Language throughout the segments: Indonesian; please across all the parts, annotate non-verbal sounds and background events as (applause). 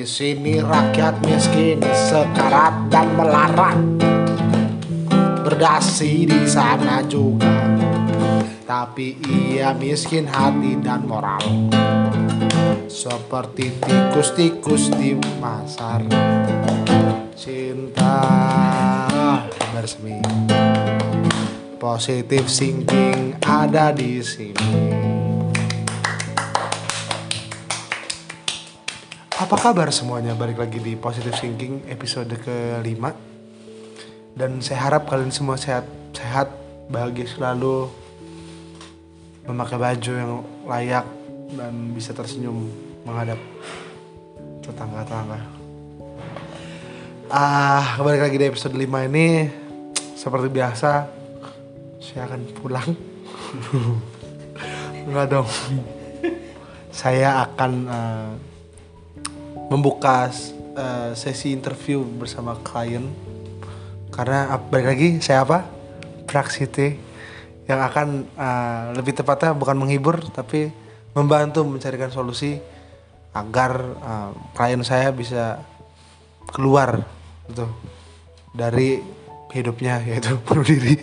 Di sini rakyat miskin sekarat dan melarat. Berdasi di sana juga. Tapi ia miskin hati dan moral. Seperti tikus-tikus di pasar. Cinta bersemi Positif thinking ada di sini Apa kabar semuanya? Balik lagi di Positive Thinking episode kelima. Dan saya harap kalian semua sehat, sehat, bahagia selalu Memakai baju yang layak dan bisa tersenyum menghadap tetangga-tetangga. Ah, balik lagi di episode 5 ini. Seperti biasa Saya akan pulang. (laughs) Enggak dong. Saya akan eh, membuka uh, sesi interview bersama klien karena balik lagi saya apa Praksiti yang akan uh, lebih tepatnya bukan menghibur tapi membantu mencarikan solusi agar uh, klien saya bisa keluar gitu dari hidupnya yaitu (laughs) bunuh diri.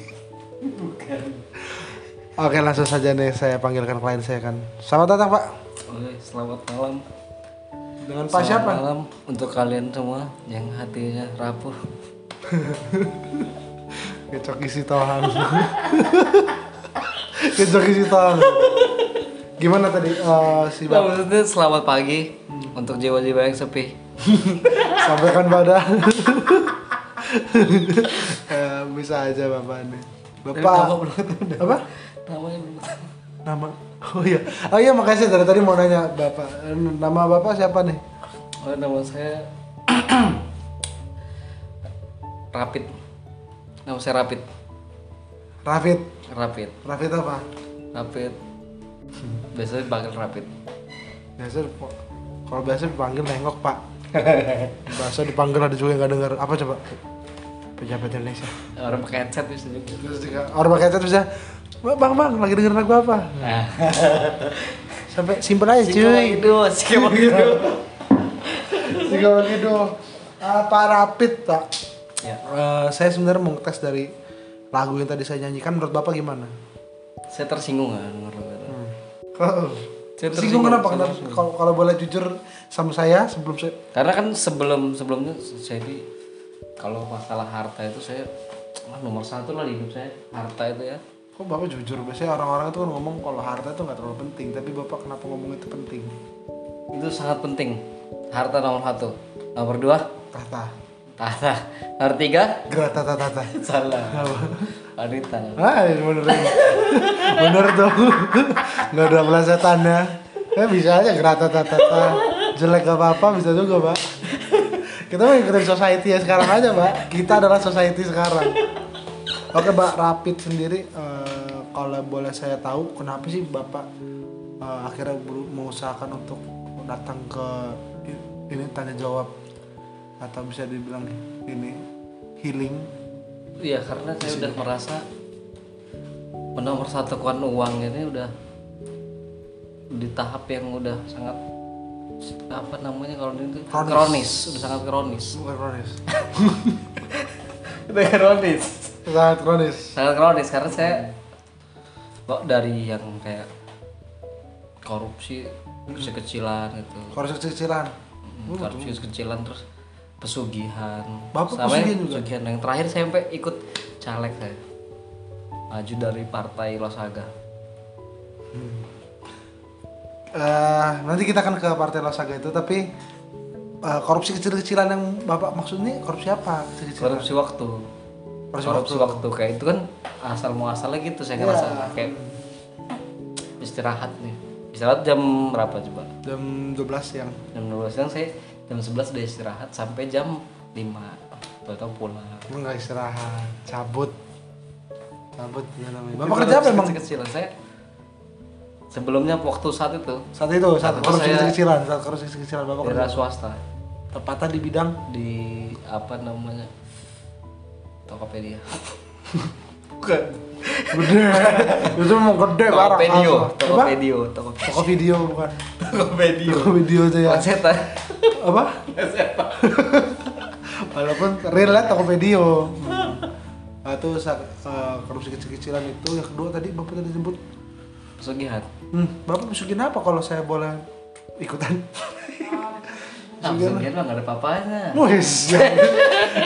Oke langsung saja nih saya panggilkan klien saya kan. Selamat datang Pak. Oke, selamat malam. Dengan Pak Selamat siapa? malam untuk kalian semua yang hatinya rapuh. (laughs) Kecok isi tohan. Kecok (laughs) isi tohan. Gimana tadi eh, si Nah, Bapak maksudnya selamat pagi untuk jiwa-jiwa yang sepi. (laughs) sampaikan pada Eh, bisa aja Bapak nih. Bapak ketemu. apa? Namanya belum. Nama Oh iya. Oh iya makasih dari tadi mau nanya Bapak. Nama Bapak siapa nih? Oh, nama saya (clears throat) Rapid. Nama saya Rapid. Rafid. Rapid. Rafid apa? Rapid. Biasanya dipanggil Rapid. Biasa kalau biasa dipanggil nengok Pak. (laughs) Biasa dipanggil ada juga yang nggak dengar. Apa coba? Pejabat Indonesia. Orang pakai headset bisa juga orang pakai headset bisa Bang bang lagi dengerin lagu apa? (laughs) Sampai simpen aja cuy. Itu, skema gitu. Begitu. Apa rapid tak? Ya. Eh, saya sebenarnya mau tes dari lagu yang tadi saya nyanyikan menurut bapak gimana? Saya tersinggung kan menurut kata. Kalau Saya tersinggung kenapa? Kenapa? Kalau kalau boleh jujur sama saya sebelum saya Karena kan sebelum sebelumnya saya di kalau masalah harta itu saya ah, nomor satu lah di hidup saya harta itu ya. Kok bapak jujur biasanya orang-orang itu kan ngomong kalau harta itu nggak terlalu penting tapi bapak kenapa ngomong itu penting? Itu sangat penting. Harta nomor satu. Nomor dua Tata, tahta. Nomor tiga gerata tata tata. (laughs) salah. Wanita. Ah, bener bener tuh. Nggak ada pelesetannya. Ya bisa aja gerata tata tata. Jelek gak apa-apa bisa juga, Pak. Kita mau ikutin society ya sekarang aja, Pak. Kita adalah society sekarang. Oke, Mbak Rapid sendiri eh, kalau boleh saya tahu kenapa sih Bapak eh, akhirnya mengusahakan untuk datang ke ini tanya jawab atau bisa dibilang ini healing? Iya karena saya udah merasa nomor satu kuan uang ini udah di tahap yang udah sangat apa namanya kalau ini tuh? Kronis. kronis udah sangat kronis. Bukan kronis. (laughs) Udah kronis sangat kronis. Sangat kronis karena saya kok dari yang kayak korupsi kecil-kecilan gitu. Korupsi kecilan Hmm, korupsi kecilan terus pesugihan. Bapak Sampai pesugihan juga? pesugihan. yang terakhir saya sampai ikut caleg saya. Maju dari partai Losaga Eh, nanti kita akan ke partai Losaga itu tapi eh, korupsi kecil-kecilan yang bapak maksud ini korupsi apa kecil-kecilan? Korupsi waktu Korupsi korupsi, waktu. kayak itu kan asal muasalnya gitu saya ngerasa Iya. kayak istirahat nih. Istirahat jam berapa coba? Jam 12 siang. Jam 12 siang saya jam 11 udah istirahat sampai jam 5 atau pulang. Emang nggak istirahat cabut. Cabut ya namanya. Bapak kerja apa emang? Kecilan saya sebelumnya waktu saat itu. Saat itu saat Saat itu korupsi kecil-kecilan saat korupsi kecil-kecilan bapak kerja. swasta. Tepatnya di bidang? Di apa namanya Tokopedia. Bukan. Gede. Itu mau gede parah. Tokopedio Apa? Tokopedio Tokopedio toko video bukan. Tokopedio. Toko video itu ya. Konseta apa? Walaupun real lah Tokopedia nah, itu eh, korupsi kecil-kecilan itu. Yang kedua tadi bapak tadi sebut. Pesugihan. Hmm, bapak masukin apa kalau saya boleh ikutan (laughs) pesugihan mah nggak ada papanya. Wes, yang,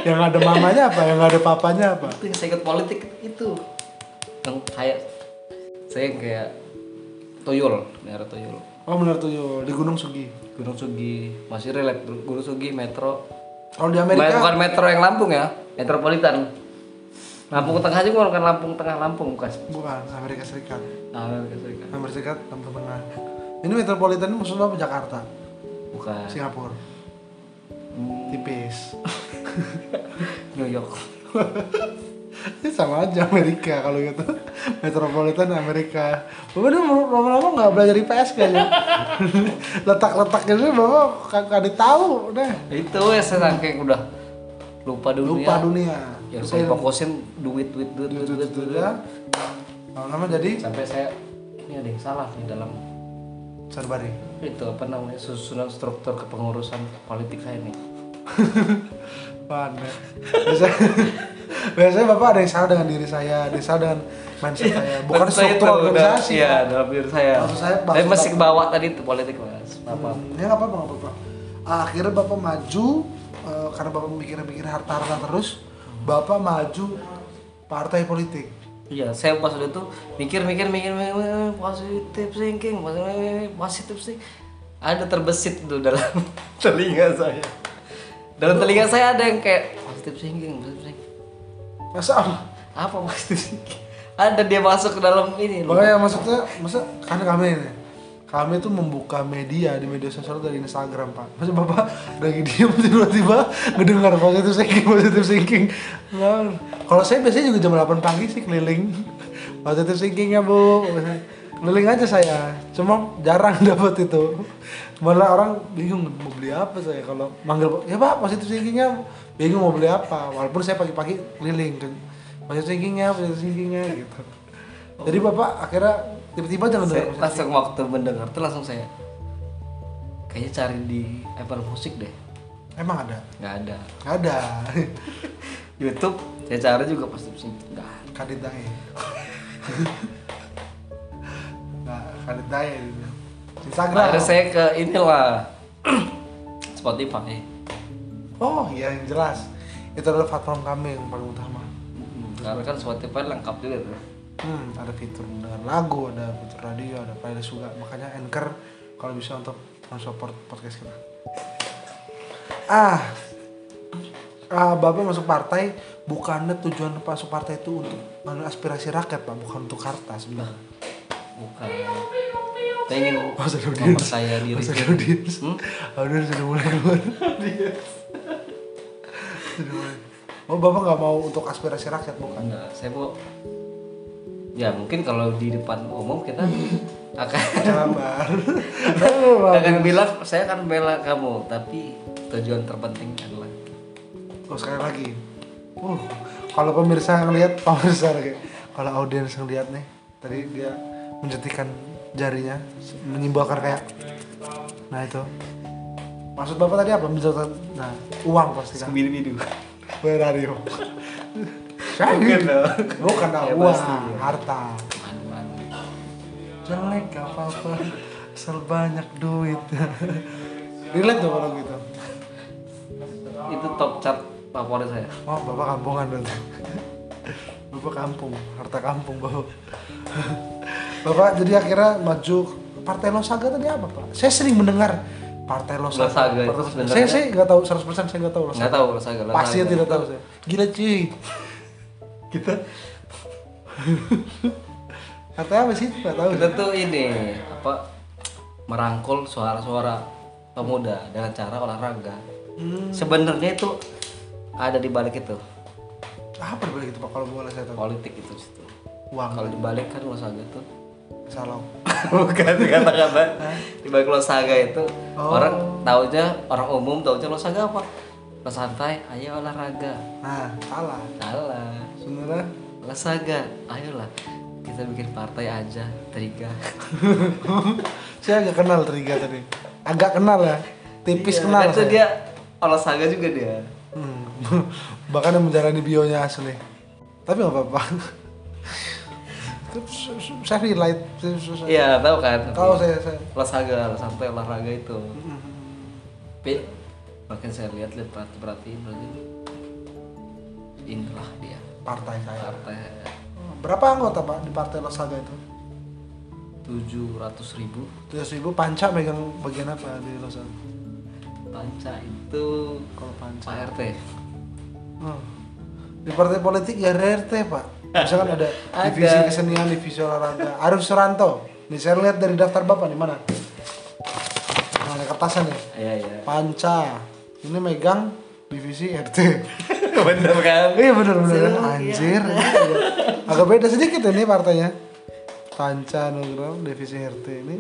yang ada mamanya apa? Yang ada papanya apa? Itu yang saya ikut politik itu. Yang kayak saya kayak Toyol daerah Toyol. Oh benar yo di Gunung Sugi. Gunung Sugi masih relate. Gunung Sugi Metro. Kalau di Bukan- Amerika? Bukan Metro yang Lampung ya Metropolitan. Lampung Tengah juga bukan Lampung Tengah Lampung bukan. Bukan Amerika Serikat. Amerika Serikat. Amerika Serikat Lampung Tengah. Ini metropolitan ini maksudnya apa? Jakarta bukan. Singapura. Hmm, tipis. (laughs) New York. Ini (laughs) sama aja Amerika kalau gitu. Metropolitan Amerika. Bapak udah lama-lama nggak belajar IPS kayaknya. (laughs) Letak-letaknya ini bapak kagak tahu deh itu ya saya saking udah lupa dunia. Lupa dunia. Yang saya fokusin duit duit duit duit, duit, duit. ya lama-lama jadi sampai saya ini ada yang salah nih dalam sarbari itu apa namanya susunan struktur kepengurusan politik saya nih (laughs) Panen. Biasanya, (laughs) biasanya bapak ada yang salah dengan diri saya, ada yang salah dengan mindset saya, bukan Maksud saya struktur itu, organisasi. Iya, dalam diri saya. Maksud saya, maksud masih kebawa tadi itu politik mas. Apa? Hmm, ya nggak apa-apa nggak apa-apa. Ah, akhirnya bapak maju eh, karena bapak mikir-mikir harta-harta terus, bapak maju partai politik. Iya, saya pas udah tuh mikir mikir mikir mikir, mikir, positif thinking, positif sih. Ada terbesit tuh dalam (laughs) telinga saya. Dalam telinga saya ada yang kayak positif thinking, positif thinking. Masa apa? Apa positif thinking? Ada dia masuk ke dalam ini. Makanya maksudnya, masa karena kami ini, kami tuh membuka media di media sosial dari Instagram pak. Masa bapak lagi diem tiba-tiba ngedengar positive thinking, positive thinking. Nah, kalau saya biasanya juga jam 8 pagi sih keliling positive thinkingnya bu. Keliling aja saya, cuma jarang (laughs) dapat itu. Malah orang bingung mau beli apa saya kalau manggil ya pak positive thinkingnya bingung mau beli apa. Walaupun saya pagi-pagi keliling kan positive thinkingnya, positive thinkingnya gitu. Jadi bapak akhirnya tiba-tiba jangan saya dengar langsung waktu mendengar tuh langsung saya kayaknya cari di Apple Music deh Emang ada? nggak ada Nggak ada. (laughs) YouTube saya cari juga pasti sih nggak ada Kadit Dae. (laughs) Nah, Kadit Dae. Instagram. saya ke inilah (clears throat) Spotify Oh iya yang jelas. Itu adalah platform kami yang paling utama. karena kan Spotify lengkap juga tuh Hmm, ada fitur dengan lagu, ada fitur radio, ada playlist juga. Makanya Anchor kalau bisa untuk support podcast kita. Ah, ah, bapak masuk partai bukannya tujuan masuk partai itu untuk anu, aspirasi rakyat pak, bukan untuk harta sebenarnya. bukan saya ingin Oh, sudah memperkaya diri Masa audiens? Hmm? Audiens sudah mulai keluar. Sudah mulai. Oh, Bapak nggak mau untuk aspirasi rakyat bukan? Nah, saya mau ya mungkin kalau di depan umum kita (laughs) akan (laughs) akan bilang saya akan bela kamu tapi tujuan terpenting adalah Oh, sekali lagi. Uh, kalau pemirsa yang lihat, (laughs) pemirsa lagi. Kalau audiens yang lihat nih, tadi dia menjentikan jarinya, menyimbolkan kayak, nah itu. Maksud bapak tadi apa? Menjatuhkan, nah uang pasti kan. bidu Where are you? Bukan dong. Bukan dong, Ya, uang, pasti. harta. Jelek gak apa-apa, asal banyak duit. Relate tuh kalau gitu. itu top chart favorit saya Oh, bapak kampungan berarti. bapak kampung, harta kampung bapak. bapak jadi akhirnya maju Partai Losaga tadi apa pak? Saya sering mendengar Partai Losaga. Losaga saya saya nggak tahu 100% saya nggak tahu Losaga. nggak tahu Losaga Losaga Pasti tidak tahu saya. Gila cuy. Kita Artinya apa sih? Nggak tahu. kita tuh ini apa merangkul suara-suara pemuda dengan cara olahraga Hmm, sebenarnya itu ada di balik itu apa dibalik itu pak kalau boleh saya tahu? politik itu situ Uang, kalau dibalik kan Losaga tuh salong. (laughs) bukan kata-kata di balik Losaga itu Oh. orang taunya orang umum taunya Losaga apa Lo santai ayo olahraga. Nah, salah. salah Sebenarnya? Losaga ayolah. Kita bikin partai aja Triga. (laughs) Saya agak kenal Triga tadi. Agak kenal ya. tipis Iya, kenal itu saya. dia olahraga juga dia. Hmm. (laughs) bahkan yang menjalani bionya asli. Tapi nggak apa-apa. (laughs) Saya relate. Iya tahu kan? Kalau saya saya. Olahraga sampai olahraga itu. Tapi makin saya lihat lihat perhati perhatiin berarti inilah dia partai saya partai berapa anggota pak di partai Losaga itu tujuh ratus ribu tujuh ribu panca megang bagian apa di Losaga panca itu kalau panca Pak RT Hmm. Di partai politik ya RRT pak. Misalkan ada (laughs) Ada. divisi kesenian, divisi olahraga. Arif Suranto. Nih saya lihat dari daftar bapak di mana? Nah, ada kertasan ya. iya iya Panca. Ini megang divisi RT. (laughs) bener kan Iya bener bener? Seru, Anjir. Iya. Agak beda sedikit ini partainya. Panca Nugroho divisi RT ini.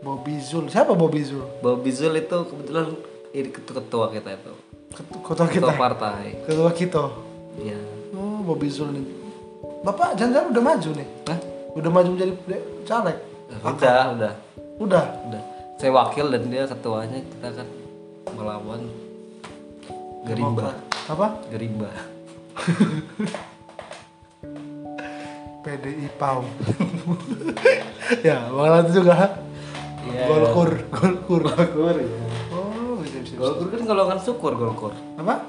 Bobby Zul. Siapa Bobby Zul? Bobby Zul itu kebetulan ini ketua ketua kita itu Ketu- Ketua ketua kita. partai Ketua kita. iya Oh, Bobby Zul nih. Bapak jangan-jangan udah maju nih. Hah? Udah maju menjadi caleg. udah udah Udah. udah saya wakil dan dia ketuanya kita kan melawan Gerimba Apa? Gerimba (laughs) PDI PAU. (laughs) ya, Bang itu juga. Iya. Golkur, Golkur. Golkur ya Oh, bisa bisa. Golkur kan golongan syukur Golkur Apa?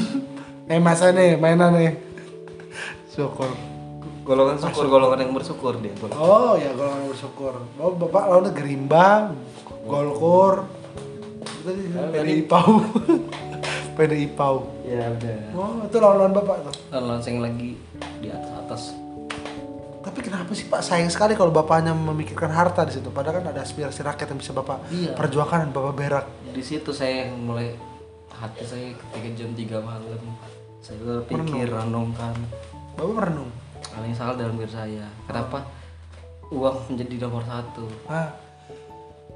(laughs) eh masa nih mainan nih. Syukur. golongan syukur golongan yang bersyukur dia Golkur. Oh ya golongan bersyukur. Oh bapak lawannya Gerimba, Golkur. Tadi PDI PAU. (laughs) PDI PAU. ya udah Oh itu lawan-lawan bapak tuh. kan langsung lagi di atas atas Tapi kenapa sih Pak sayang sekali kalau bapaknya memikirkan harta di situ? Padahal kan ada aspirasi rakyat yang bisa bapak Iya. perjuangkan dan bapak berak. di situ saya yang mulai hati saya ketika jam 3 malam saya berpikir renungkan Bapak merenung. hal yang salah dalam diri saya kenapa uang menjadi nomor satu Ah,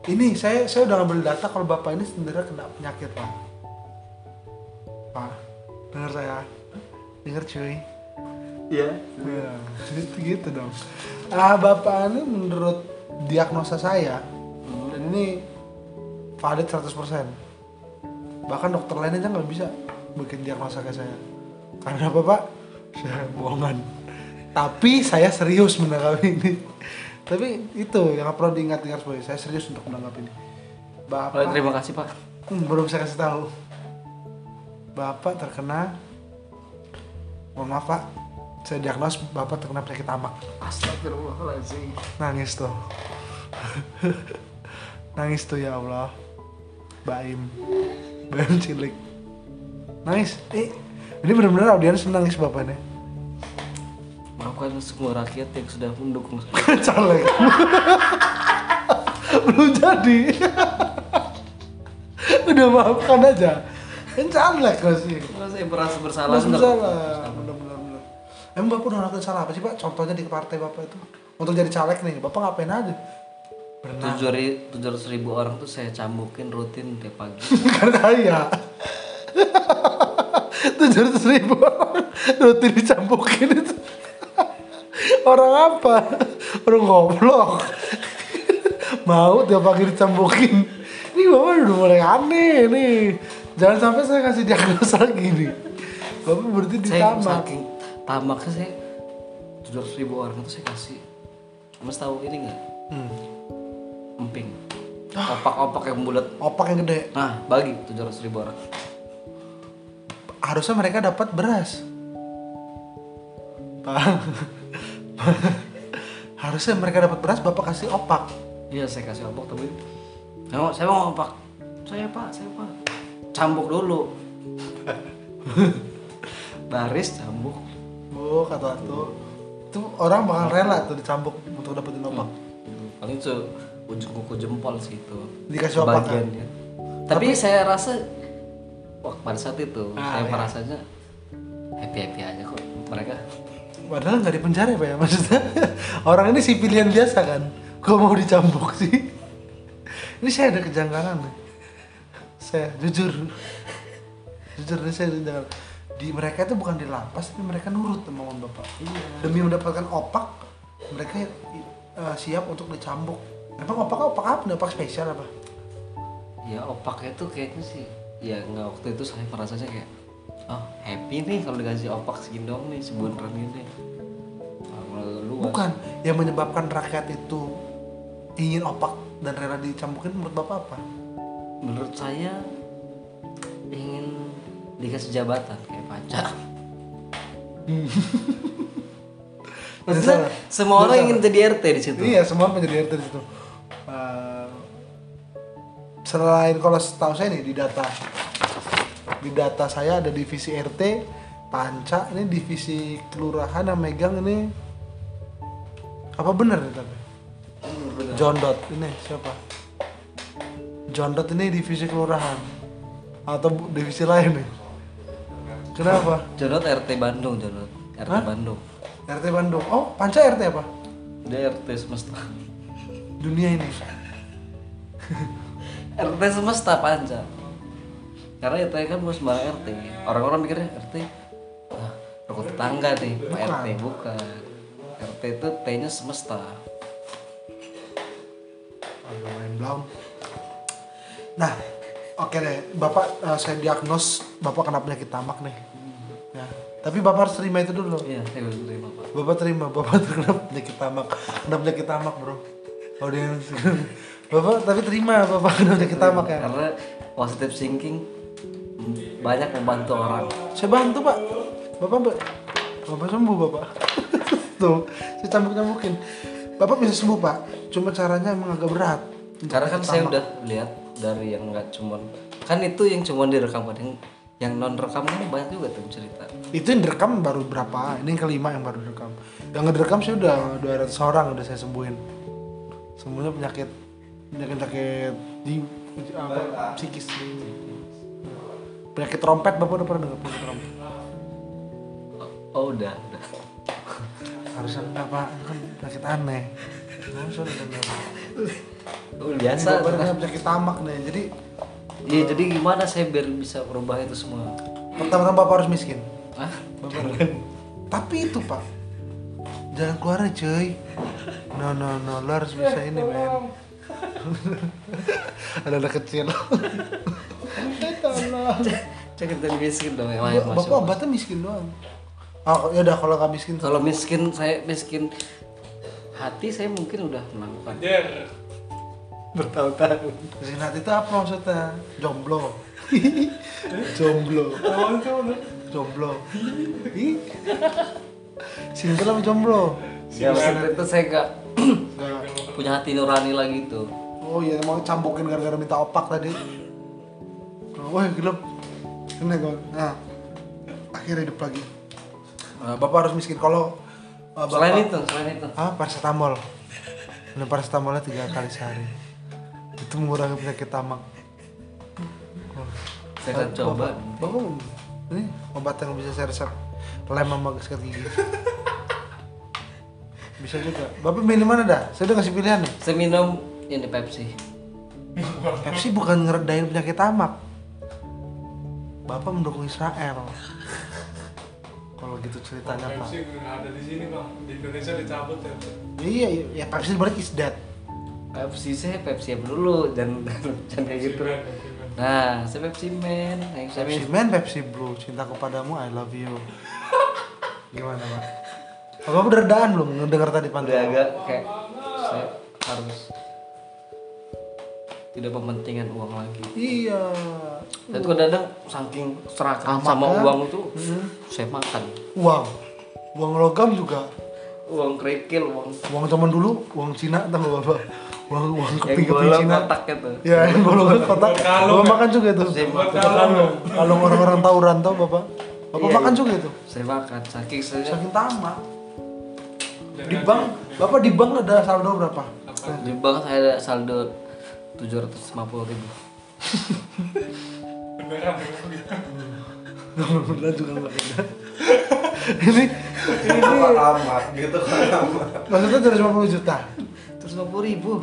ini saya saya udah ngambil data kalau bapak ini sebenarnya kena penyakit Pak. Pak, dengar saya, dengar cuy. Iya Ya, gitu, (laughs) gitu dong. Ah, bapak ini menurut diagnosa saya dan ini valid 100%. Bahkan dokter lain aja nggak bisa bikin diagnosa ke saya. Karena apa pak? (laughs) Saya bohongan. Tapi saya serius menanggapi ini. Tapi itu yang perlu diingat-ingat sebagai saya serius untuk menanggapi ini. Bapak Boleh, terima kasih pak Hmm, belum saya kasih tahu. Bapak terkena Mohon maaf Pak, saya diagnos Bapak terkena penyakit amak. Astagfirullahaladzim Nangis tuh. (laughs) Nangis tuh ya Allah. Baim. Baim cilik. Nangis. Eh, ini benar-benar audiens nangis Bapak nih. maafkan semua rakyat yang sudah mendukung (laughs) Caleg. Belum jadi. Udah maafkan aja. Kan caleg sih. Karena saya merasa bersalah Mas untuk- salah, bener-bener. bener. Emang bapak udah ngelakuin salah apa sih pak? Contohnya di partai bapak itu untuk jadi caleg nih, bapak ngapain aja? Tujuh tujuh ratus ribu orang tuh saya cambukin rutin tiap pagi (laughs) kan kaya. (laughs) Tujuh ratus ribu orang rutin dicampukin itu. Orang apa? Orang goblok. Mau tiap pagi dicampukin. Ini bapak udah mulai aneh nih. Jangan sampai saya kasih diagnosa lagi nih. Bapak berarti saya ditamak. saking tamaknya saya tujuh ratus ribu orang itu saya kasih mas tahu ini nggak Hmm. emping opak-opak yang bulat Opak yang gede. nah bagi tujuh ratus ribu orang harusnya mereka dapat beras. (laughs) harusnya mereka dapat beras, bapak kasih opak. iya saya kasih opak tapi saya mau saya mau opak saya pak saya pak cambuk dulu (laughs) baris cambuk Oh, kata tuh. Itu orang bakal rela tuh dicambuk untuk dapetin opak. paling se ujung kuku jempol sih itu Dikasih opak, kan? bagiannya tapi, saya rasa wah pada saat itu Ah, saya iya. merasanya happy happy aja kok mereka Padahal nggak di penjara ya, pak ya maksudnya. (laughs) Orang ini sipilian biasa kan. Kok mau dicambuk sih? (laughs) Ini saya ada kejanggalan nih. Saya jujur, jujur nih saya kejanggalan. Di mereka itu bukan di lapas, tapi mereka nurut sama bapak. Demi mendapatkan opak, mereka eh, siap untuk dicambuk. Emang opak opak apa? Opak spesial apa? ya opak itu kayaknya sih ya nggak waktu itu saya merasanya kayak oh happy nih kalau dikasih opak segini dong nih sebulan ini luas Bukan, yang menyebabkan rakyat itu ingin opak dan rela dicampukin menurut bapak apa? menurut saya ingin dikasih jabatan kayak pacar (laughs) Maksudnya semua orang ingin jadi RT di situ. Iya, semua menjadi RT di situ. Eh, selain kalau setahu saya nih di data di data saya ada divisi RT, panca, ini divisi kelurahan yang megang ini apa benar nih tapi? John Dot ini siapa? John Dot ini divisi kelurahan atau divisi lain nih? Kenapa? Jonot RT Bandung, Jonot RT Bandung. RT Bandung. Oh, panca RT apa? Dia RT semesta. Dunia ini. (laughs) RT semesta panca. Karena RT kan bukan sembarang RT. Orang-orang mikirnya RT ah, rokok tetangga nih, Pak RT bukan. RT itu T-nya semesta. Aduh, main blau. Nah, oke deh, bapak eh, saya diagnos bapak kena penyakit tamak nih. Ya, tapi bapak harus terima itu dulu. Iya, saya terima Pak. Bapak terima, bapak (laughs) terkena penyakit tamak, kena penyakit tamak bro. Oh dia, (laughs) bapak tapi terima bapak kena penyakit tamak ya. Karena positive thinking banyak membantu orang. Saya bantu pak, bapak ba- bapak sembuh bapak. (laughs) Tuh, saya cambuk cambukin. Bapak bisa sembuh pak, cuma caranya emang agak berat. Karena kan saya udah lihat dari yang nggak cuman kan itu yang cuma direkam kan yang yang non rekam kan banyak juga tuh cerita. itu yang direkam baru berapa ini yang kelima yang baru direkam yang nggak direkam sih udah 200 orang udah saya sembuhin semuanya penyakit penyakit penyakit di apa psikis penyakit trompet bapak udah pernah dengar penyakit trompet? Oh udah, udah. harusnya enggak pak Itu kan penyakit aneh. Harusnya udah dengar Oh, biasa. dengar penyakit tamak nih jadi Iya, jadi gimana saya biar bisa merubah itu semua? pertama-tama bapak harus miskin. Hah? Bapak tapi itu pak jangan keluar cuy. No no no lo harus bisa ini men. (laughs) Ada anak kecil (laughs) kita miskin dong yang lain bapak masuk. obatnya miskin doang. Oh ya udah kalau nggak miskin Kalau miskin saya miskin. Hati saya mungkin udah melakukan bertahun-tahun. miskin hati itu apa maksudnya? Jomblo. (laughs) Jomblo. Jomblo. (laughs) Single apa jomblo? Ya maksudnya itu saya gak (clears throat) punya hati nurani lagi tuh. Oh iya mau cambukin gara-gara minta opak tadi. Wah gelap. Ini gue. Nah, akhirnya hidup lagi. Nah, bapak harus miskin kalau uh, bapak, Selain itu, selain itu. ah paracetamol. Minum paracetamolnya tiga kali sehari. Itu mengurangi penyakit tamak. Oh. Saya akan coba. Bapak, bapak ini obat yang bisa saya resep lem sama sikat gigi. bisa juga. Bapak milih mana dah? Saya udah kasih pilihan nih. Saya minum ini Pepsi. Pepsi bukan ngeredain penyakit tamak. Bapak mendukung Israel. Kalau gitu ceritanya Pak. Pepsi ada di sini bang di Indonesia dicabut ya Iya, iya, ya Pepsi berarti is dead. Pepsi saya Pepsi apa dulu dan jangan kayak gitu. Nah, saya Pepsi Man. Yang saya Pepsi Man, Pepsi Blue, cinta kepadamu, I love you. Gimana Pak? Bapak udah redaan belum ngedenger tadi udah pantun? agak kayak saya harus tidak mementingkan uang lagi. Iya. Dan tuh kadang saking Amat sama kan? uang itu saya makan. Uang. Uang logam juga. Uang kerikil, uang Uang zaman dulu, uang Cina nggak Bapak? Uang uang yang keping-keping bolong Cina. kotak gitu. Ya, yang golongan kotak. Bapak ya? makan juga itu. Saya makan. Kalung. Kalung orang-orang tawuran tau Bapak? Bapak Iya, makan iya. juga itu. Saya makan saking saya Saking tamak. Di bank, Bapak di bank ada saldo berapa? di bank saya ada saldo 750 ribu. (laughs) beneran Beneran juga nggak beda. (laughs) Ini ini amat gitu kan amat maksudnya 250 juta 750 ribu.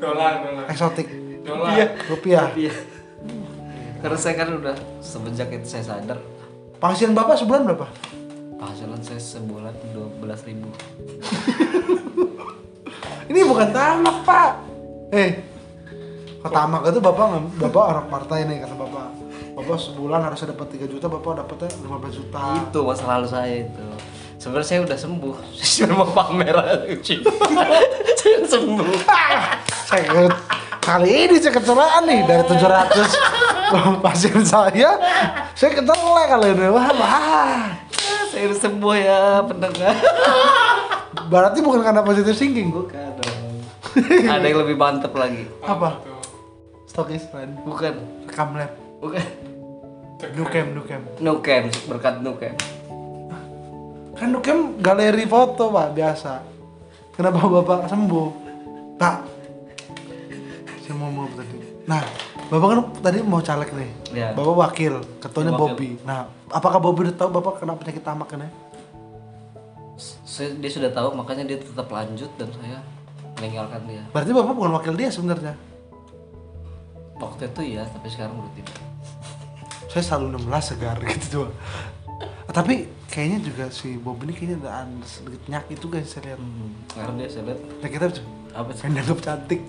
dolar dolar eksotik dolar rupiah. Iya. Karena saya kan udah semenjak itu saya sadar Penghasilan Bapak sebulan berapa? penghasilan saya sebulan 12 ribu. (laughs) Ini bukan tamak, Pak. Eh. Ke tamak itu bapak bapak orang partai nih kata bapak. Bapak sebulan harus dapat 3 juta bapak dapatnya 15 juta. Itu masa lalu saya itu. Sebenarnya saya udah sembuh. (laughs) Saya cuma mau pamer aja (laughs) saya sembuh. (laughs) Saya kali ini saya kecelakaan nih dari 700 pasien saya saya kecelak kali ini. Wah wah. Saya udah sembuh ya pendengar berarti bukan karena positive thinking? Bukan dong. Ada yang lebih mantep lagi. Apa Stokis friend bukan rekam lab. Bukan. Nukem nukem nukem berkat nukem kan nukem galeri foto pak biasa. Kenapa bapak sembuh? Pak. Saya mau mau tadi? Nah bapak kan tadi mau caleg nih. Iya. bapak wakil ketuanya Wakil. Bobby. Nah apakah Bobby udah tahu bapak kena penyakit tamak kan ya saya, dia sudah tahu makanya dia tetap lanjut dan saya meninggalkan dia. Berarti bapak bukan wakil dia sebenarnya waktu itu ya tapi sekarang udah tidak. Saya selalu 16 segar (laughs) gitu coba tapi kayaknya juga si Bobby ini kayaknya ada ada sedikit penyakit juga yang saya lihat. Hmm, karena dia saya lihat. Nah kita apa sih? dianggap cantik.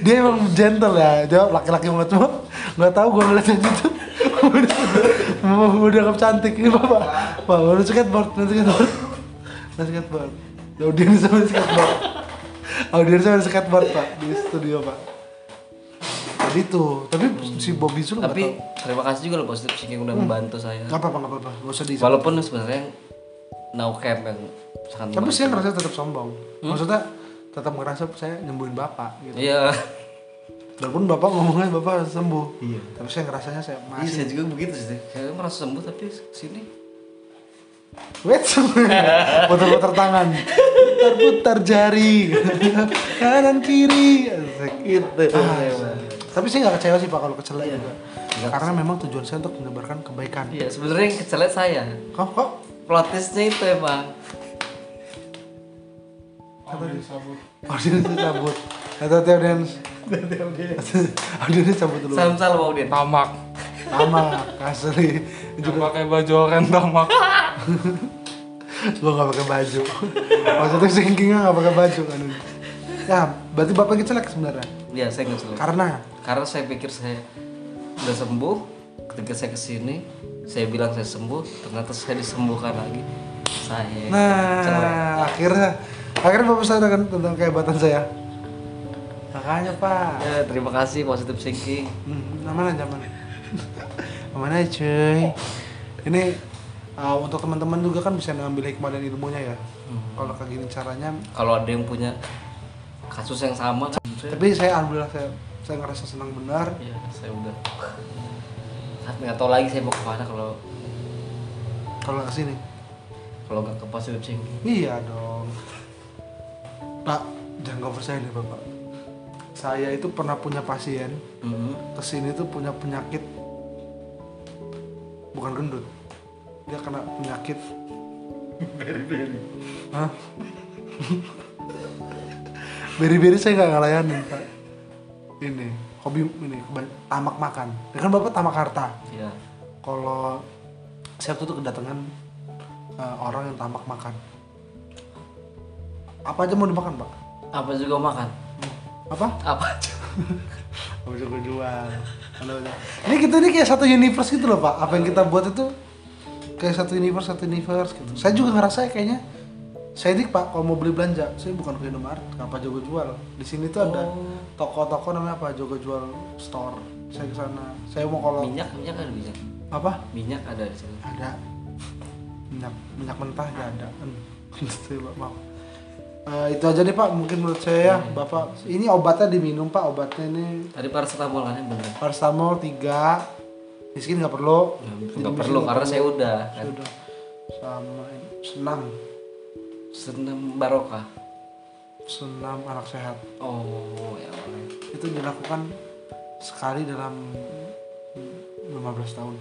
Dia emang gentle ya. Jawab laki-laki banget cuma nggak tahu gue ngeliatnya gitu. Mau mau dianggap cantik ini bapak. Pak baru skateboard nanti skateboard. Nanti skateboard. Audiens sama skateboard audiens sama skateboard pak di studio pak. Jadi tuh tapi si Bobby Zul tapi tahu. terima kasih juga loh positif thinking udah membantu saya. Nggak apa-apa nggak apa-apa. Nggak usah di walaupun sebenarnya now camp yang sangat tapi saya ngerasa tetap sombong. Maksudnya tetap ngerasa saya nyembuhin bapak gitu. Iya. Walaupun bapak ngomongnya bapak sembuh. Iya. Tapi saya ngerasanya saya Iya, masih. saya juga begitu sih saya merasa sembuh tapi sini Wait, (laughs) putar-putar tangan, putar-putar jari, (laughs) kanan kiri. Asik. gitu Ah, tapi saya nggak kecewa sih pak kalau kecelak juga. Karena memang tujuan saya untuk menyebarkan kebaikan. iya sebenarnya yang kecelet saya Kok kok? plot twistnya itu emang Audiens sabut. Audiens cabut. Hati-hati audiens. Audiens cabut dulu. salam salam mau dia Tamak. Sama, asli. Yang pakai baju oranye tamak. (laughs) Gua nggak pakai baju. Maksudnya sinkingnya nggak pakai baju kan. Ya, berarti bapak kecelak sebenarnya. iya saya nggak salah Karena karena saya pikir saya udah sembuh ketika saya ke sini saya bilang saya sembuh ternyata saya disembuhkan lagi saya Nah, akhirnya akhirnya Bapak sadar kan tentang kehebatan saya. Makanya Pak. ya, terima kasih positive thinking Hmm, aman aja aja cuy. Ini uh, untuk teman-teman juga kan bisa ngambil hikmah dan ilmunya ya. Kalau kayak gini caranya. kalau ada yang punya kasus yang sama kan Tapi saya alhamdulillah saya saya ngerasa senang benar. ya saya udah nggak tahu lagi saya mau ke mana kalau Kalau ke sini. kalau nggak ke positive thinking Iya dong. Pak, jangan nggak percaya nih Bapak. Saya itu pernah punya pasien Mhm. ke sini tuh punya penyakit bukan gendut. Dia kena penyakit. Beri-beri Hah? beri-beri saya nggak ngelayanin pak. Ini hobi ini tamak makan. Ya kan bapak tamak harta. Ya kalau saya itu kedatangan eh, orang yang tamak makan. Apa aja mau dimakan pak? Apa juga makan? Apa? Apa aja bisa gue jual. Ini kita ini kayak satu universe gitu loh pak. Apa yang kita buat itu kayak satu universe, satu universe gitu. Saya juga ngerasa kayaknya saya ini pak kalau mau beli belanja, saya bukan ke Indomaret, apa Jogo jual. Di sini tuh ada Oh. toko-toko namanya apa Jogo jual store. Saya ke sana. Saya mau kalau minyak minyak ada minyak apa? minyak ada di sini Ada minyak minyak mentah ya ada. (laughs) Maaf. Eh, itu aja deh pak, mungkin menurut saya ya, bapak. Ini obatnya diminum pak, obatnya ini tadi paracetamol kan bener. paracetamol 3 miskin nggak perlu. Ya, nggak perlu karena saya udah kan. sudah sama senam. Senam barokah. Senam anak sehat. Oh ya boleh itu dilakukan sekali dalam 15 tahun.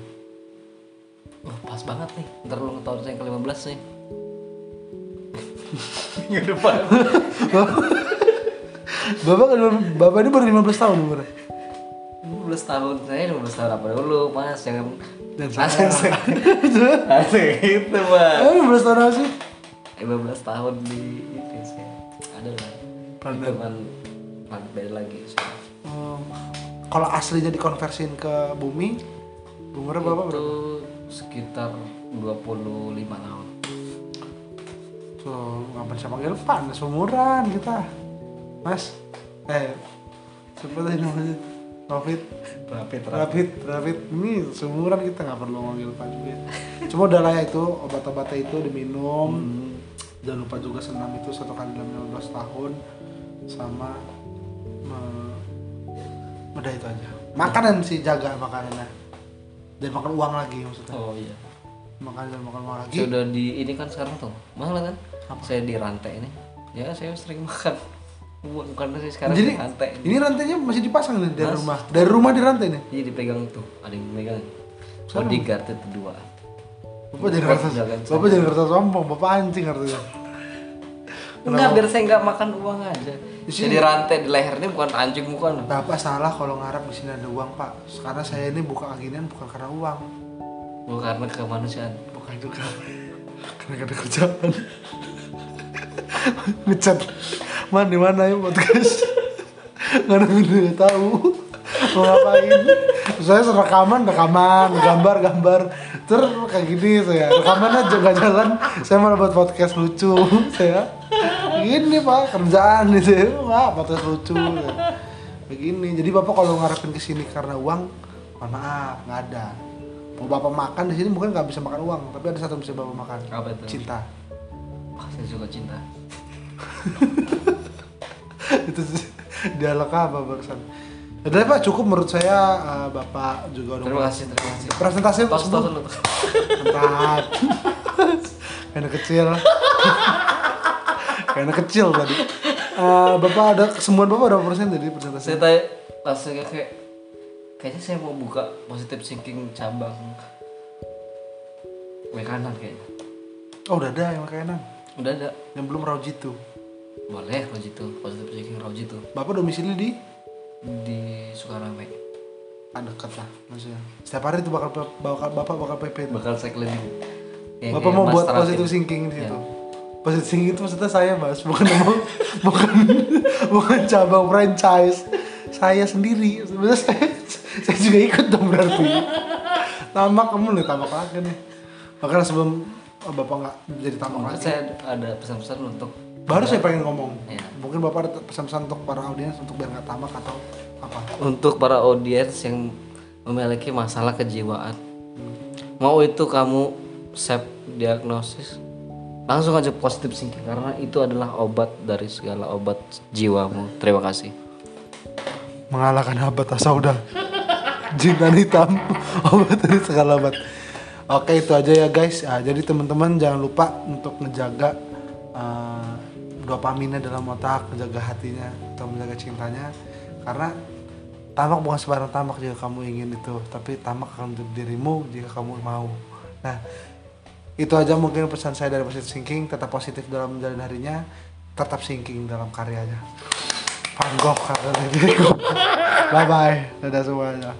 Oh, pas banget nih. Ntar lu tahun saya yang ke-15 nih minggu depan. (laughs) Bapak kan bapak ini baru 15 tahun umurnya. 15 tahun. Saya 15 tahun apa dulu mas? Jangan dan saya. langsung (laughs) gitu mas. Eh 15 tahun apa sih? 15 tahun di ini saya ada lah. Itu planet beda lagi sekarang. Hmm, kalau aslinya dikonversiin ke bumi umurnya berapa itu berapa? sekitar 25 tahun so nggak bisa manggil pak nah, seumuran kita. Mas eh siapa tadi namanya? Rafid. Rapid Rafid. Rafid ini seumuran kita nggak perlu manggil pak juga. Cuma udah lah ya itu obat-obatnya itu diminum. Jangan lupa juga senam itu satu kali dalam 15 tahun sama me- udah itu aja. Makanan sih jaga makanannya. Dan makan uang lagi maksudnya. Oh iya. Makan dan makan uang lagi. Sudah di ini kan sekarang tuh mahal kan saya di rantai ini. Ya saya sering makan. Bukan saya sekarang jadi di rantai ini. ini rantainya masih dipasang nih dari rumah. Dari rumah di rantai nih? Iya dipegang tuh ada yang megang bodyguard itu dua. Bapak jadi Jangan bapak jadi kertas sombong. Bapak anjing artinya enggak biar saya nggak makan uang aja. Jadi rantai di leher ini bukan anjing bukan. Bapak salah kalau ngarap di sini ada uang pak. Karena saya ini buka ginian bukan karena uang. Bukan karena kemanusiaan. Bukan juga (laughs) karena ada kerjaan (laughs) ngecat. Man di mana ya podcast? (laughs) Nggak ada yang tahu. Mau ngapain? Saya rekaman rekaman gambar gambar. Terus kayak gini saya. Rekamannya juga jalan. Saya malah buat podcast lucu (laughs) saya. Gini pak kerjaan itu wah podcast lucu saya. begini. Jadi bapak kalau ngarepin ke sini karena uang mohon maaf nggak ada. Mau bapak makan di sini mungkin nggak bisa makan uang tapi ada satu yang bisa bapak makan. Apa itu? cinta Wah, saya suka cinta. (laughs) Itu sih dialog apa barusan Udah pak cukup menurut saya eh, bapak juga udah terima kasih terima kasih. Presentasi dulu. Mantap anak (laughs) kecil. (laughs) Anak kecil tadi. Eh, bapak ada kesembuhan bapak berapa persen tadi presentasi? Saya tanya langsung kayak kayak- kayaknya saya mau buka positive thinking cabang kanan kayaknya. Oh udah ada yang makanan udah ada. Yang belum raw jitu. Boleh kalau gitu positive thinking raw gitu bapak domisili di? Di Sukarame. Ah, dekat lah maksudnya. Setiap hari itu bakal bakal bapak bakal PP itu bakal saya keliling bapak kayak mau buat positive thinking di situ. Ya. positive thinking itu maksudnya saya mas. Bukan mau (laughs) bukan bukan cabang franchise. Saya sendiri. Sebenarnya saya saya juga ikut dong berarti. Tamak kamu nih tamak lagi nih. Makanya sebelum bapak nggak jadi Mungkin lagi? saya ada pesan-pesan untuk baru saya pengen ngomong. Ya. mungkin bapak ada pesan-pesan untuk para audiens untuk biar nggak tamak atau apa? Untuk para audiens yang memiliki masalah kejiwaan. Mau itu kamu self diagnosis langsung aja positive thinking karena itu adalah obat dari segala obat jiwamu. Terima kasih. Mengalahkan habat asauda jinan hitam (laughs) obat dari segala obat oke itu aja ya guys. Ah, jadi teman-teman jangan lupa untuk ngejaga uh, dopaminnya dalam otak menjaga hatinya atau menjaga cintanya. Karena tamak bukan sembarang tamak jika kamu ingin itu tapi tamak akan untuk dirimu jika kamu mau. Nah itu aja mungkin pesan saya dari positive thinking. Tetap positif dalam menjalani harinya tetap thinking dalam karyanya. Van Gogh kata (laughs) bye bye dadah semuanya